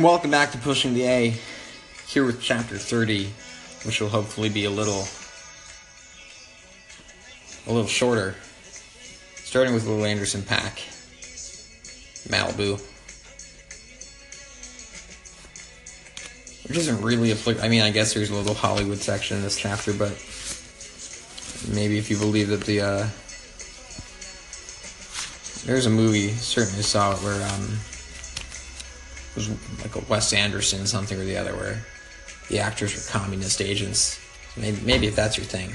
And welcome back to Pushing the A, here with chapter 30, which will hopefully be a little a little shorter. Starting with Lou Anderson Pack. Malibu. Which isn't really a I mean, I guess there's a little Hollywood section in this chapter, but maybe if you believe that the uh there's a movie, certainly saw it where um it was like a Wes Anderson something or the other where the actors were communist agents. Maybe, maybe if that's your thing.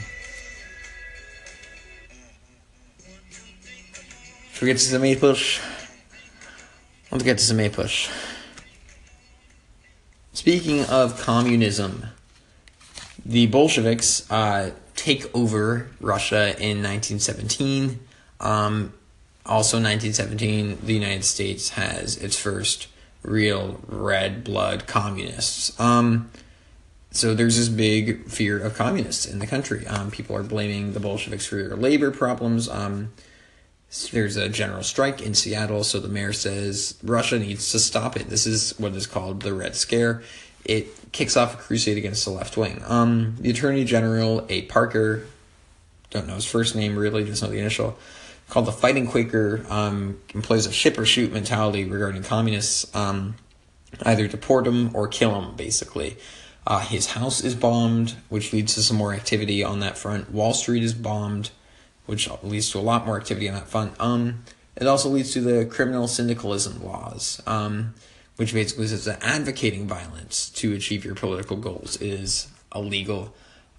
Should we get to some A push? Let's get to some A push. Speaking of communism, the Bolsheviks uh, take over Russia in 1917. Um, also, 1917, the United States has its first real red blood communists. Um, so there's this big fear of communists in the country. Um, people are blaming the Bolsheviks for their labor problems. Um, there's a general strike in Seattle, so the mayor says Russia needs to stop it. This is what is called the Red Scare. It kicks off a crusade against the left wing. Um, the Attorney General, A. Palmer, don't know his first name really, just know the initial, called the Fighting Quaker, um, employs a ship or shoot mentality regarding communists, um, either deport them or kill them, basically. Uh, his house is bombed, which leads to some more activity on that front. Wall Street is bombed, which leads to a lot more activity on that front. Um, it also leads to the criminal syndicalism laws, um, which basically says that advocating violence to achieve your political goals is illegal.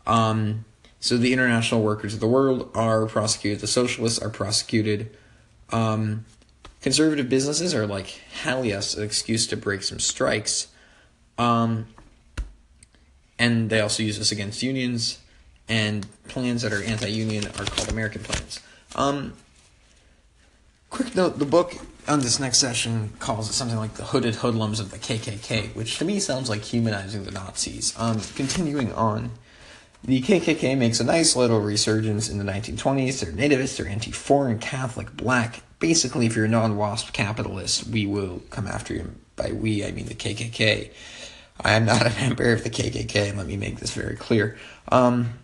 Um, so the international workers of the world are prosecuted. The socialists are prosecuted. Um, conservative businesses are like, hell yes, an excuse to break some strikes. Um, and they also use this against unions. And plans that are anti-union are called American plans. Um, quick note: the book on this next session calls it something like the hooded hoodlums of the KKK, which to me sounds like humanizing the Nazis. Um, continuing on. The KKK makes a nice little resurgence in the 1920s. They're nativist, they're anti foreign, Catholic, black. Basically, if you're a non WASP capitalist, we will come after you. By we, I mean the KKK. I am not a member of the KKK, let me make this very clear. Um,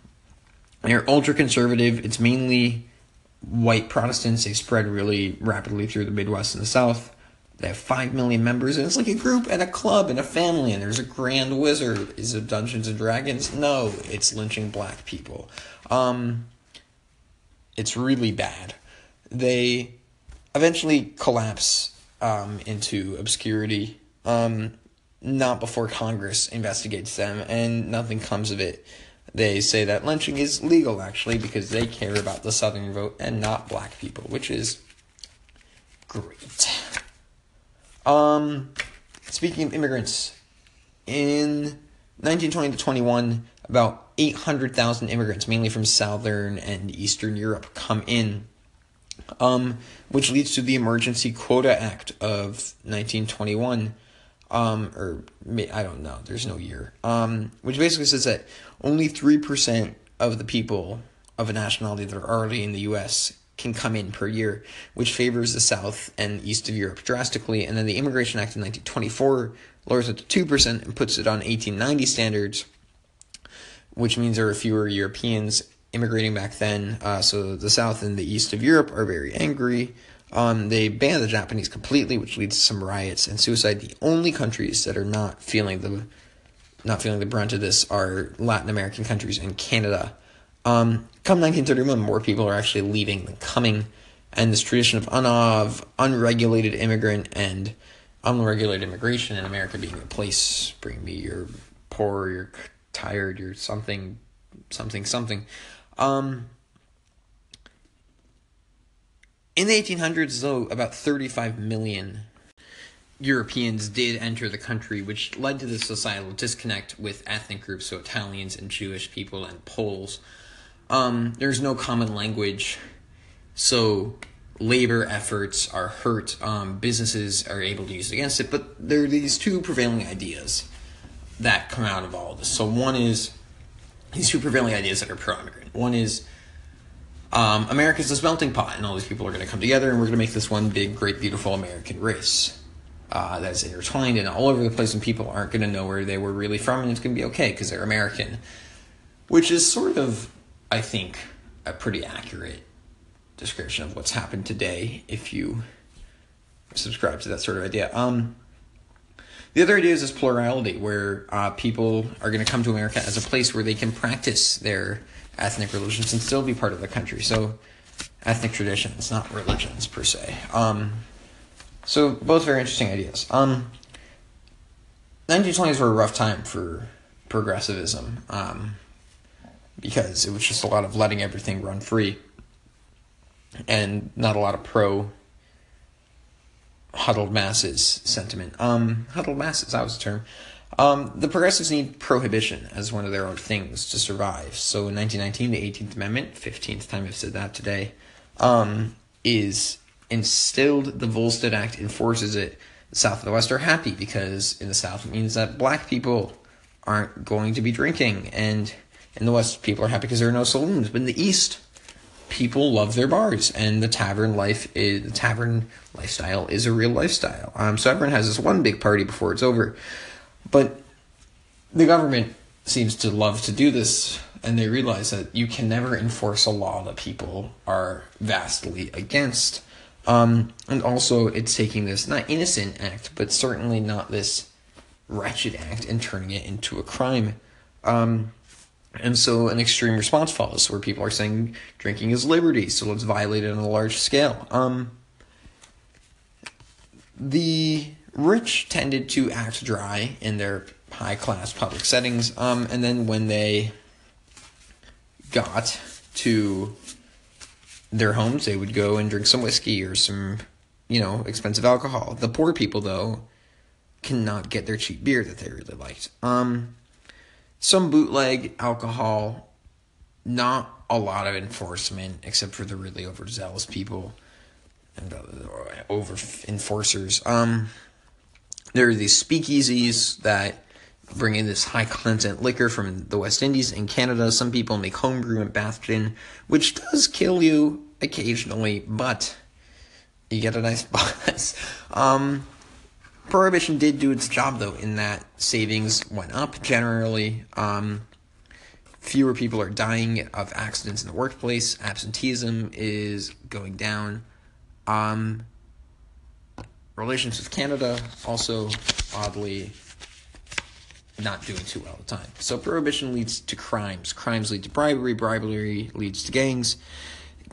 they're ultra conservative. It's mainly white Protestants. They spread really rapidly through the Midwest and the South. They have 5 million members, and it's like a group and a club and a family, and there's a grand wizard. Is it Dungeons and Dragons? No, it's lynching black people. Um, it's really bad. They eventually collapse um, into obscurity, um, not before Congress investigates them, and nothing comes of it. They say that lynching is legal, actually, because they care about the Southern vote and not black people, which is great. Um, speaking of immigrants, in 1920 to 21, about 800,000 immigrants, mainly from Southern and Eastern Europe, come in, um, which leads to the Emergency Quota Act of 1921. Um, or I don't know, there's no year. Um, which basically says that only 3% of the people of a nationality that are already in the US can come in per year, which favors the South and East of Europe drastically. And then the Immigration Act in 1924 lowers it to 2% and puts it on 1890 standards, which means there are fewer Europeans immigrating back then. Uh, so the South and the East of Europe are very angry. Um, they ban the Japanese completely, which leads to some riots and suicide. The only countries that are not feeling the not feeling the brunt of this are Latin American countries and Canada. Um, come 1931, more people are actually leaving than coming, and this tradition of, un- of unregulated immigrant and unregulated immigration in America being a place, bring me, you're poor, you're tired, you're something, something, something. Um, in the 1800s, though, about 35 million Europeans did enter the country, which led to the societal disconnect with ethnic groups, so Italians and Jewish people and Poles. Um, there's no common language, so labor efforts are hurt. Um, businesses are able to use it against it, but there are these two prevailing ideas that come out of all of this. So one is these two prevailing ideas that are pro-immigrant. One is um, America's this melting pot, and all these people are going to come together, and we're going to make this one big, great, beautiful American race uh, that's intertwined and all over the place, and people aren't going to know where they were really from, and it's going to be okay because they're American, which is sort of, I think, a pretty accurate description of what's happened today if you subscribe to that sort of idea. Um, the other idea is this plurality, where uh, people are going to come to America as a place where they can practice their ethnic religions and still be part of the country. So, ethnic traditions, not religions per se. Um, so, both very interesting ideas. Um, 1920s were a rough time for progressivism um, because it was just a lot of letting everything run free and not a lot of pro huddled masses sentiment. Um, huddled masses, that was the term. Um, the progressives need prohibition as one of their own things to survive. So in 1919, the 18th Amendment, 15th time I've said that today, um, is instilled. The Volstead Act enforces it. The South and the West are happy because in the South it means that black people aren't going to be drinking, and in the West people are happy because there are no saloons. But in the East, people love their bars, and the tavern life is the tavern lifestyle is a real lifestyle. Um, so everyone has this one big party before it's over, but the government seems to love to do this, and they realize that you can never enforce a law that people are vastly against. Um, and also, it's taking this not innocent act, but certainly not this wretched act, and turning it into a crime. Um, and so an extreme response follows where people are saying drinking is liberty, so let's violate it on a large scale. Um, the rich tended to act dry in their high class public settings, um, and then when they got to their homes, they would go and drink some whiskey or some, you know, expensive alcohol. The poor people, though, cannot get their cheap beer that they really liked. Um, some bootleg alcohol, not a lot of enforcement except for the really overzealous people and over enforcers. Um, there are these speakeasies that bring in this high content liquor from the West Indies and Canada. Some people make homebrew and bath gin, which does kill you occasionally, but you get a nice buzz. Um, Prohibition did do its job though, in that savings went up generally. Um, fewer people are dying of accidents in the workplace. Absenteeism is going down. Um, relations with Canada also oddly not doing too well at the time. So prohibition leads to crimes. Crimes lead to bribery. Bribery leads to gangs.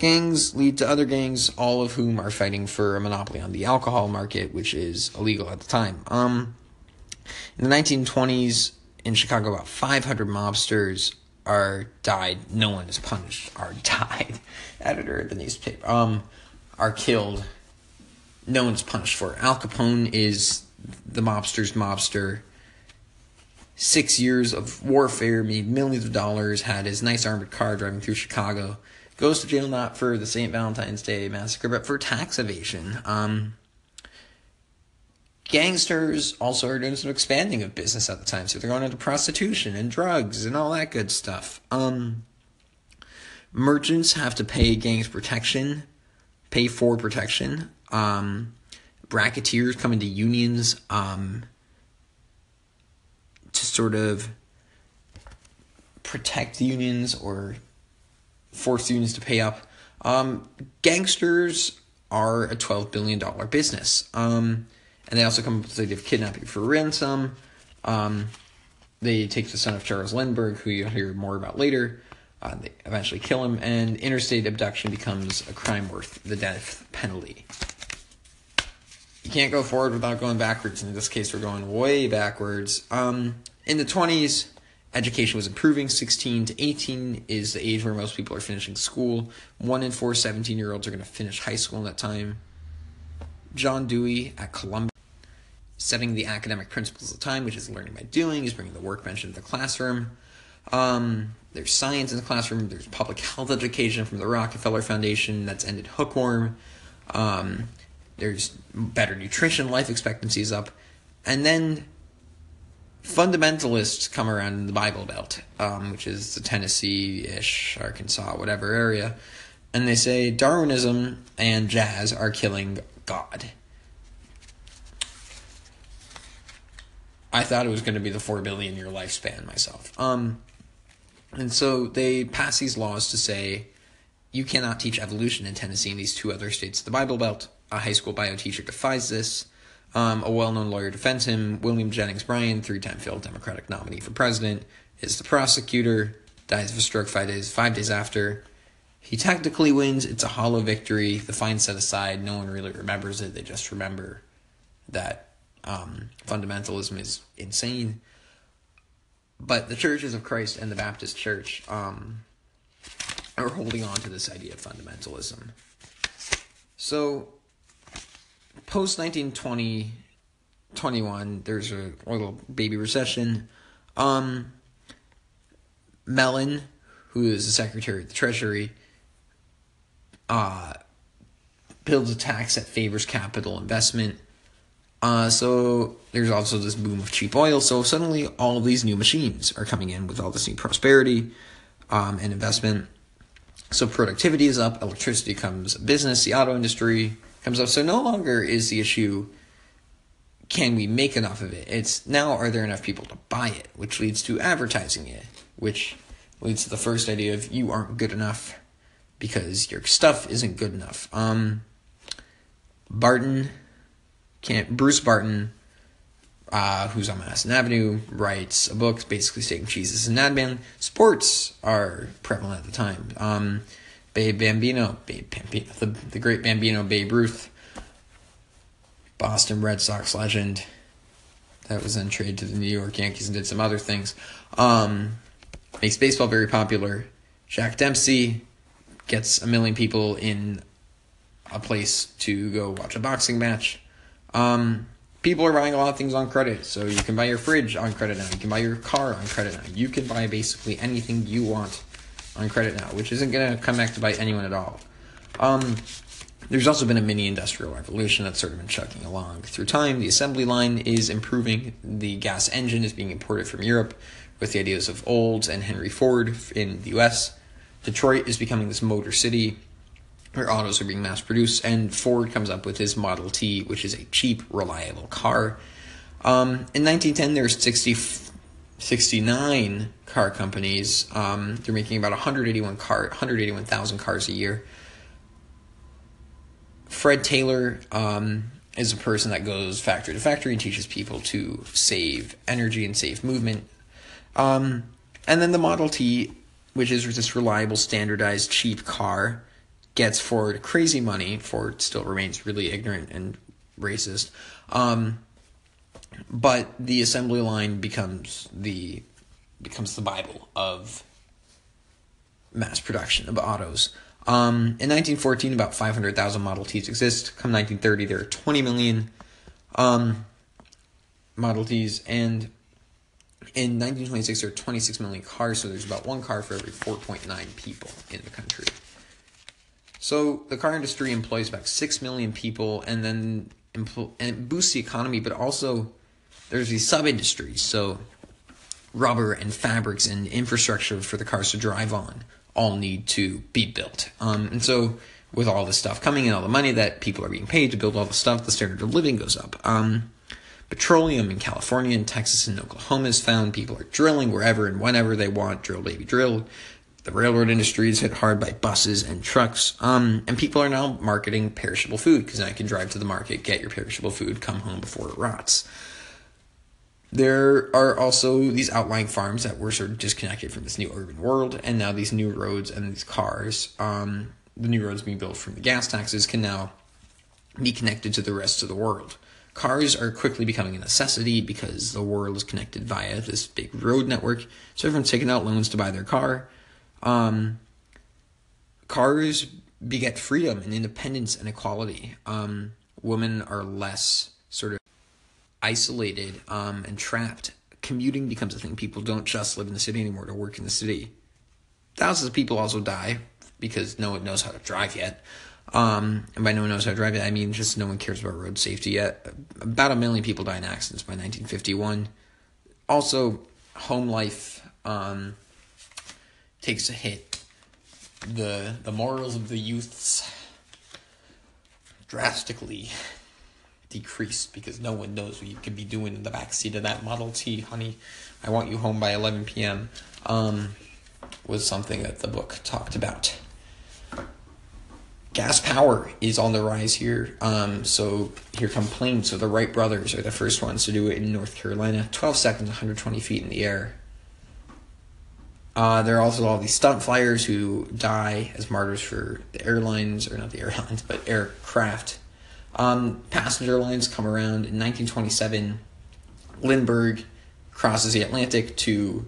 Gangs lead to other gangs, all of whom are fighting for a monopoly on the alcohol market, which is illegal at the time. Um, in the 1920s, in Chicago, about 500 mobsters are died. No one is punished. Are died. Editor of the newspaper. Um, are killed. No one's punished for it. Al Capone is the mobster's mobster. Six years of warfare, made millions of dollars, had his nice armored car driving through Chicago goes to jail not for the St. Valentine's Day massacre, but for tax evasion. Um, gangsters also are doing some expanding of business at the time, so they're going into prostitution and drugs and all that good stuff. Um, merchants have to pay gangs protection, pay for protection. Um, bracketeers come into unions um, to sort of protect unions or force unions to pay up. Um, gangsters are a $12 billion business. Um, and they also come up with the idea of kidnapping for ransom. Um, they take the son of Charles Lindbergh, who you'll hear more about later. Uh, they eventually kill him, and interstate abduction becomes a crime worth the death penalty. You can't go forward without going backwards. In this case, we're going way backwards. Um, in the 20s, education was improving. 16 to 18 is the age where most people are finishing school. One in four 17 year olds are going to finish high school in that time. John Dewey at Columbia, setting the academic principles of the time, which is learning by doing, is bringing the workbench into the classroom. Um, there's science in the classroom. There's public health education from the Rockefeller Foundation that's ended hookworm. Um, there's better nutrition. Life expectancy is up. And then fundamentalists come around in the Bible Belt, um, which is the Tennessee ish, Arkansas, whatever area, and they say Darwinism and jazz are killing God. I thought it was going to be the four billion year lifespan myself. Um, and so they pass these laws to say you cannot teach evolution in Tennessee and these two other states of the Bible Belt. A high school bio teacher defies this. Um, a well known lawyer defends him. William Jennings Bryan, three time failed Democratic nominee for president, is the prosecutor, dies of a stroke five days, five days after. He technically wins. It's a hollow victory. The fine set aside. No one really remembers it. They just remember that um, fundamentalism is insane. But the churches of Christ and the Baptist Church um, are holding on to this idea of fundamentalism. So, post 1920, 21, there's a little baby recession. Um, Mellon, who is the Secretary of the Treasury, uh, builds a tax that favors capital investment. Uh, so there's also this boom of cheap oil. So suddenly all of these new machines are coming in with all this new prosperity um, and investment. So productivity is up, electricity comes, business, the auto industry comes up. So no longer is the issue can we make enough of it? It's now are there enough people to buy it, which leads to advertising it, which leads to the first idea of you aren't good enough because your stuff isn't good enough. Um, Barton, can't Bruce Barton, uh, who's on Madison Avenue, writes a book basically stating Jesus is an ad man. Sports are prevalent at the time. Um, Babe Bambino, Babe Bambino, the, the great Bambino Babe Ruth, Boston Red Sox legend, that was then traded to the New York Yankees and did some other things. Um, makes baseball very popular. Jack Dempsey gets a million people in a place to go watch a boxing match. Um, people are buying a lot of things on credit, so you can buy your fridge on credit now. You can buy your car on credit now. You can buy basically anything you want on credit now, which isn't going to come back to bite anyone at all. Um, there's also been a mini industrial revolution that's sort of been chugging along through time. The assembly line is improving. The gas engine is being imported from Europe with the ideas of Olds and Henry Ford in the US. Detroit is becoming this motor city where autos are being mass produced, and Ford comes up with his Model T, which is a cheap, reliable car. Um, in 1910, there's 60, 69 car companies. Um, they're making about 181 car, 181,000 cars a year. Fred Taylor um, is a person that goes factory to factory and teaches people to save energy and save movement. Um, and then the Model T, which is this reliable, standardized, cheap car, gets Ford crazy money. Ford still remains really ignorant and racist. Um, but the assembly line becomes the becomes the bible of mass production of autos. Um, in 1914, about 500,000 Model Ts exist. Come 1930, there are 20 million um, Model Ts, and in 1926, there are 26 million cars. So there's about one car for every 4.9 people in the country. So the car industry employs about 6 million people, and then and boosts the economy, but also there's these sub industries. So rubber and fabrics and infrastructure for the cars to drive on all need to be built. Um, and so, with all this stuff coming in, all the money that people are being paid to build all the stuff, the standard of living goes up. Um, petroleum in California and Texas and Oklahoma is found. People are drilling wherever and whenever they want. Drill, baby, drill. The railroad industry is hit hard by buses and trucks. Um, and people are now marketing perishable food because I can drive to the market, get your perishable food, come home before it rots. There are also these outlying farms that were sort of disconnected from this new urban world, and now these new roads and these cars, um, the new roads being built from the gas taxes, can now be connected to the rest of the world. Cars are quickly becoming a necessity because the world is connected via this big road network. So everyone's taking out loans to buy their car. Um, cars beget freedom and independence and equality. Um, women are less sort of isolated um, and trapped. Commuting becomes a thing. People don't just live in the city anymore to work in the city. Thousands of people also die because no one knows how to drive yet. Um, and by no one knows how to drive yet, I mean just no one cares about road safety yet. About a million people die in accidents by 1951. also, home life um, takes a hit. The the morals of the youths drastically decreased because no one knows what you could be doing in the backseat of that Model T, honey. I want you home by 11 p.m. Um, was something that the book talked about. Gas power is on the rise here. Um, so here come planes. So the Wright brothers are the first ones to do it in North Carolina. 12 seconds, 120 feet in the air. Uh, there are also all these stunt flyers who die as martyrs for the airlines, or not the airlines, but aircraft. Um, passenger lines come around in 1927. Lindbergh crosses the Atlantic to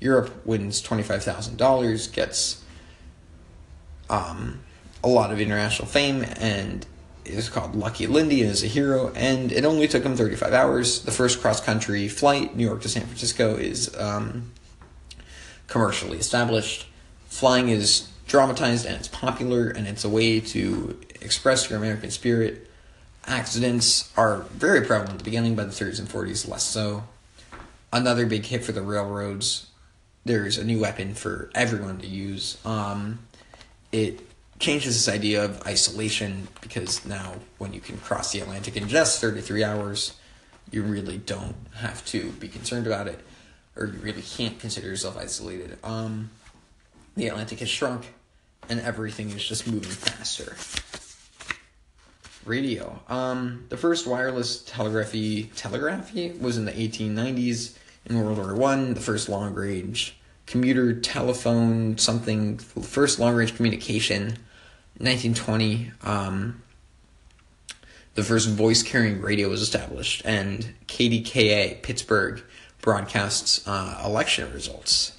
Europe, wins $25,000, gets um, a lot of international fame, and is called Lucky Lindy and is a hero. And it only took him 35 hours. The first cross country flight, New York to San Francisco, is um, commercially established. Flying is dramatized and it's popular, and it's a way to express your American spirit. Accidents are very prevalent at the beginning, by the 30s and 40s, less so. Another big hit for the railroads. There's a new weapon for everyone to use. Um, it changes this idea of isolation because now, when you can cross the Atlantic in just 33 hours, you really don't have to be concerned about it or you really can't consider yourself isolated. Um, the Atlantic has shrunk, and everything is just moving faster. Radio. Um, the first wireless telegraphy telegraphy was in the 1890s. In World War One, the first long range commuter telephone something, first long range communication. 1920, um, the first voice carrying radio was established, and KDKA Pittsburgh broadcasts uh, election results.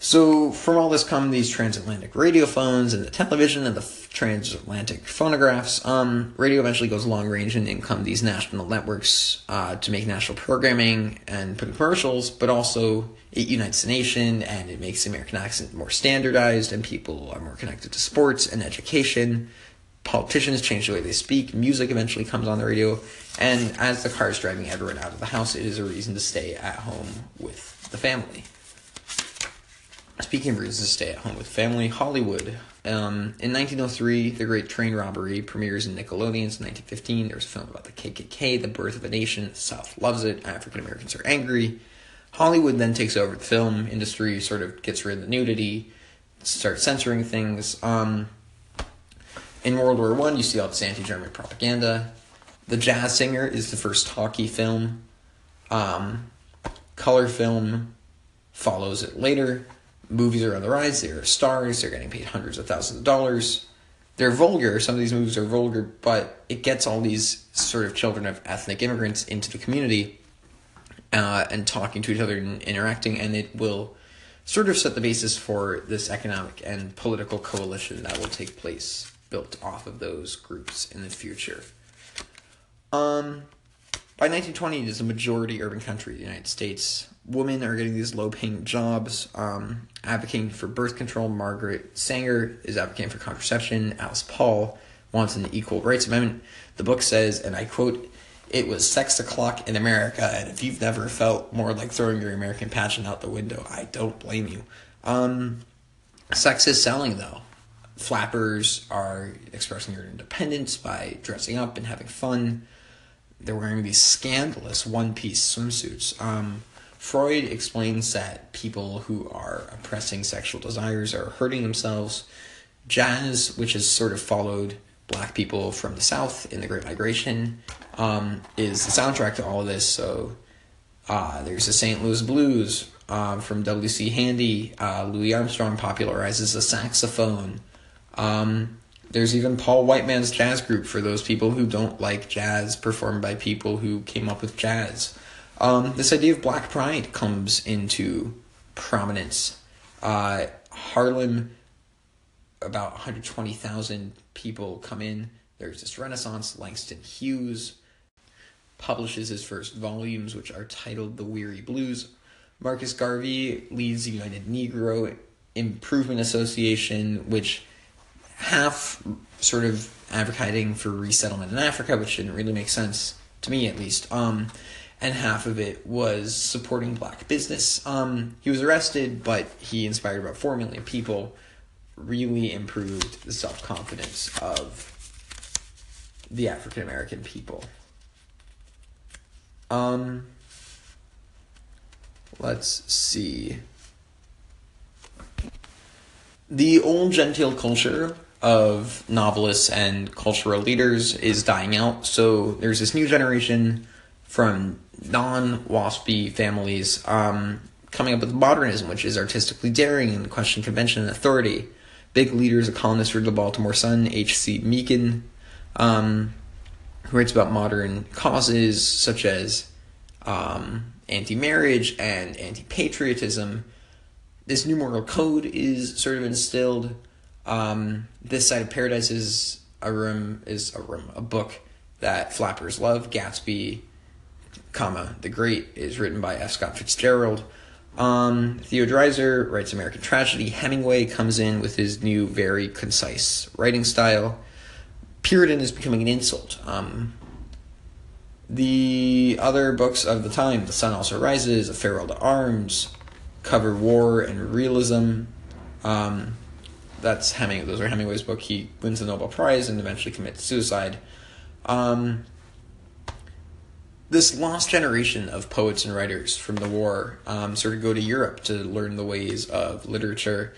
So, from all this come these transatlantic radio phones and the television and the transatlantic phonographs. Um, radio eventually goes long range, and in come these national networks uh, to make national programming and put in commercials, but also it unites the nation and it makes the American accent more standardized, and people are more connected to sports and education. Politicians change the way they speak. Music eventually comes on the radio, and as the car is driving everyone out of the house, it is a reason to stay at home with the family. Speaking of reasons to stay at home with family, Hollywood. Um, in 1903, The Great Train Robbery premieres in Nickelodeon's 1915. There's a film about the KKK, The Birth of a Nation. The South loves it. African Americans are angry. Hollywood then takes over the film industry, sort of gets rid of the nudity, starts censoring things. Um, in World War One, you see all this anti-German propaganda. The Jazz Singer is the first talkie film. Um, color film follows it later. Movies are on the rise. They're stars. They're getting paid hundreds of thousands of dollars. They're vulgar. Some of these movies are vulgar, but it gets all these sort of children of ethnic immigrants into the community uh, and talking to each other and interacting, and it will sort of set the basis for this economic and political coalition that will take place built off of those groups in the future. Um, by 1920, it is a majority urban country, the United States. Women are getting these low paying jobs, um, advocating for birth control. Margaret Sanger is advocating for contraception. Alice Paul wants an equal rights amendment. The book says, and I quote, it was sex o'clock in America, and if you've never felt more like throwing your American passion out the window, I don't blame you. Um, sex is selling, though. Flappers are expressing their independence by dressing up and having fun. They're wearing these scandalous one piece swimsuits. Um, Freud explains that people who are oppressing sexual desires are hurting themselves. Jazz, which has sort of followed black people from the South in the Great Migration, um, is the soundtrack to all of this. So uh, there's the St. Louis Blues um, from W.C. Handy. Uh, Louis Armstrong popularizes the saxophone. Um, there's even Paul Whiteman's jazz group for those people who don't like jazz performed by people who came up with jazz. Um, this idea of black pride comes into prominence. Uh, Harlem, about 120,000 people come in. There's this renaissance. Langston Hughes publishes his first volumes, which are titled The Weary Blues. Marcus Garvey leads the United Negro Improvement Association, which half sort of advocating for resettlement in Africa, which didn't really make sense to me at least. Um, and half of it was supporting black business. Um, he was arrested, but he inspired about 4 million people, really improved the self confidence of the African American people. Um, let's see. The old genteel culture of novelists and cultural leaders is dying out. So there's this new generation from non waspy families um, coming up with modernism, which is artistically daring and question convention and authority. Big leaders, a columnist for the Baltimore Sun, H.C. Mencken, um, who writes about modern causes such as um, anti marriage and anti patriotism. This new moral code is sort of instilled. Um, this side of paradise is a room is a room a book that flappers love. Gatsby, comma the Great is written by F. Scott Fitzgerald. Um, Theo Dreiser writes American Tragedy. Hemingway comes in with his new, very concise writing style. Puritan is becoming an insult. Um, the other books of the time, The Sun Also Rises, A Farewell to Arms, cover war and realism. Um, that's Hemingway. Those are Hemingway's book. He wins the Nobel Prize and eventually commits suicide. Um, this lost generation of poets and writers from the war um, sort of go to Europe to learn the ways of literature.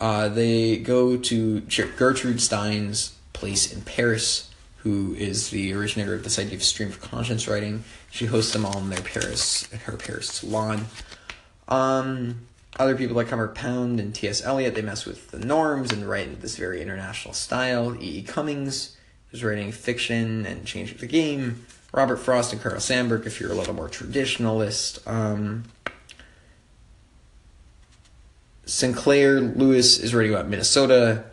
Uh, they go to Gertrude Stein's place in Paris, who is the originator of this idea of stream of conscience writing. She hosts them all in their Paris, her Paris salon. Um, other people like Humber Pound and T.S. Eliot, they mess with the norms and write in this very international style. E. E. Cummings is writing fiction and changing the game. Robert Frost and Carl Sandburg, if you're a little more traditionalist. Um, Sinclair Lewis is writing about Minnesota.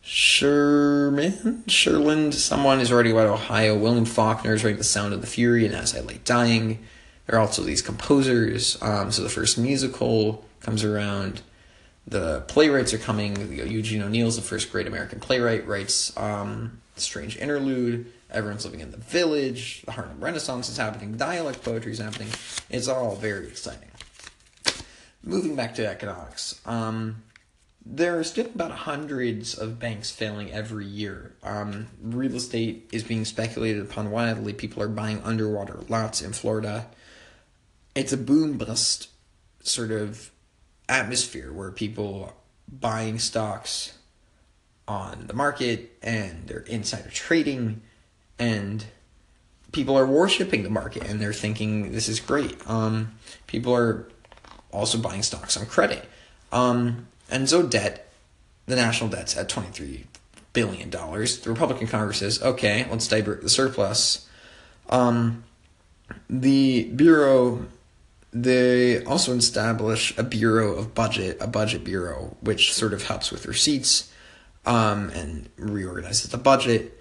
Sherman, Sherland, someone is writing about Ohio. William Faulkner is writing The Sound of the Fury and As I Lay Dying. There are also these composers. Um, so the first musical comes around. The playwrights are coming. Eugene O'Neill's the first great American playwright, writes um, Strange Interlude. Everyone's living in the village. The Harlem Renaissance is happening. Dialect poetry is happening. It's all very exciting. Moving back to economics. Um, there are still about hundreds of banks failing every year. Um, real estate is being speculated upon wildly. People are buying underwater lots in Florida. It's a boom bust sort of atmosphere where people buying stocks on the market and they're insider trading and people are worshiping the market and they're thinking this is great. Um, people are also buying stocks on credit. Um, and so debt, the national debt's at $23 billion. The Republican Congress says, okay, let's divert the surplus. Um, the Bureau, they also establish a Bureau of Budget, a budget bureau, which sort of helps with receipts um, and reorganizes the budget.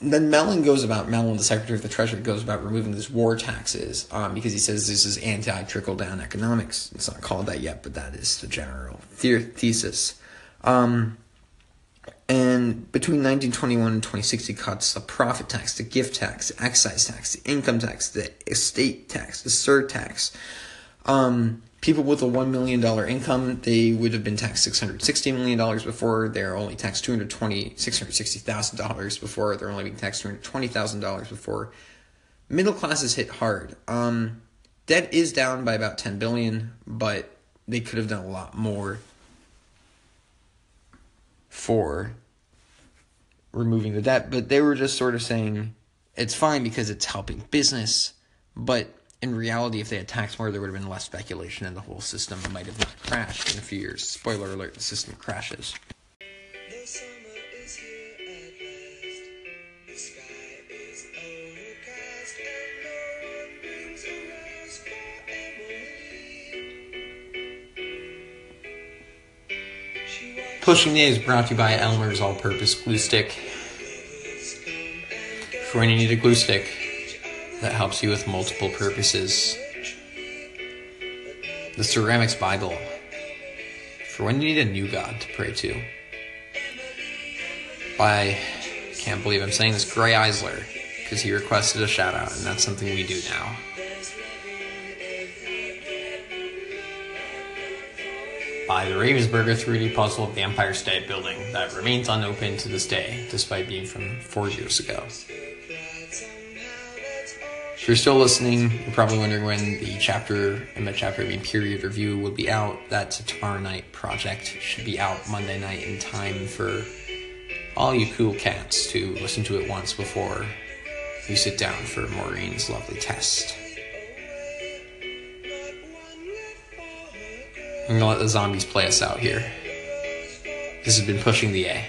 Then Mellon goes about, Mellon, the Secretary of the Treasury, goes about removing these war taxes um, because he says this is anti trickle down economics. It's not called that yet, but that is the general the- thesis. Um, and between 1921 and 2060 cuts the profit tax, the gift tax, the excise tax, the income tax, the estate tax, the surtax. Um, people with a $1 million income, they would have been taxed $660 million before. They're only taxed $220, $660,000 before. They're only being taxed $220,000 before. Middle class is hit hard. Um, debt is down by about 10 billion, but they could have done a lot more for removing the debt. But they were just sort of saying it's fine because it's helping business, but in reality, if they had taxed more, there would have been less speculation, and the whole system might have not crashed in a few years. Spoiler alert: the system crashes. Pushing the is brought to you by Elmer's All-Purpose Glue Stick. For when you need a glue stick that helps you with multiple purposes. The Ceramics Bible. For when you need a new God to pray to. By, can't believe I'm saying this, Gray Eisler. because he requested a shout out, and that's something we do now. By the Ravensburger 3D puzzle of the Empire State Building that remains unopened to this day, despite being from four years ago. If you're still listening, you're probably wondering when the chapter and the chapter I mean period review will be out. That's a tomorrow night project. Should be out Monday night in time for all you cool cats to listen to it once before you sit down for Maureen's lovely test. I'm gonna let the zombies play us out here. This has been pushing the A.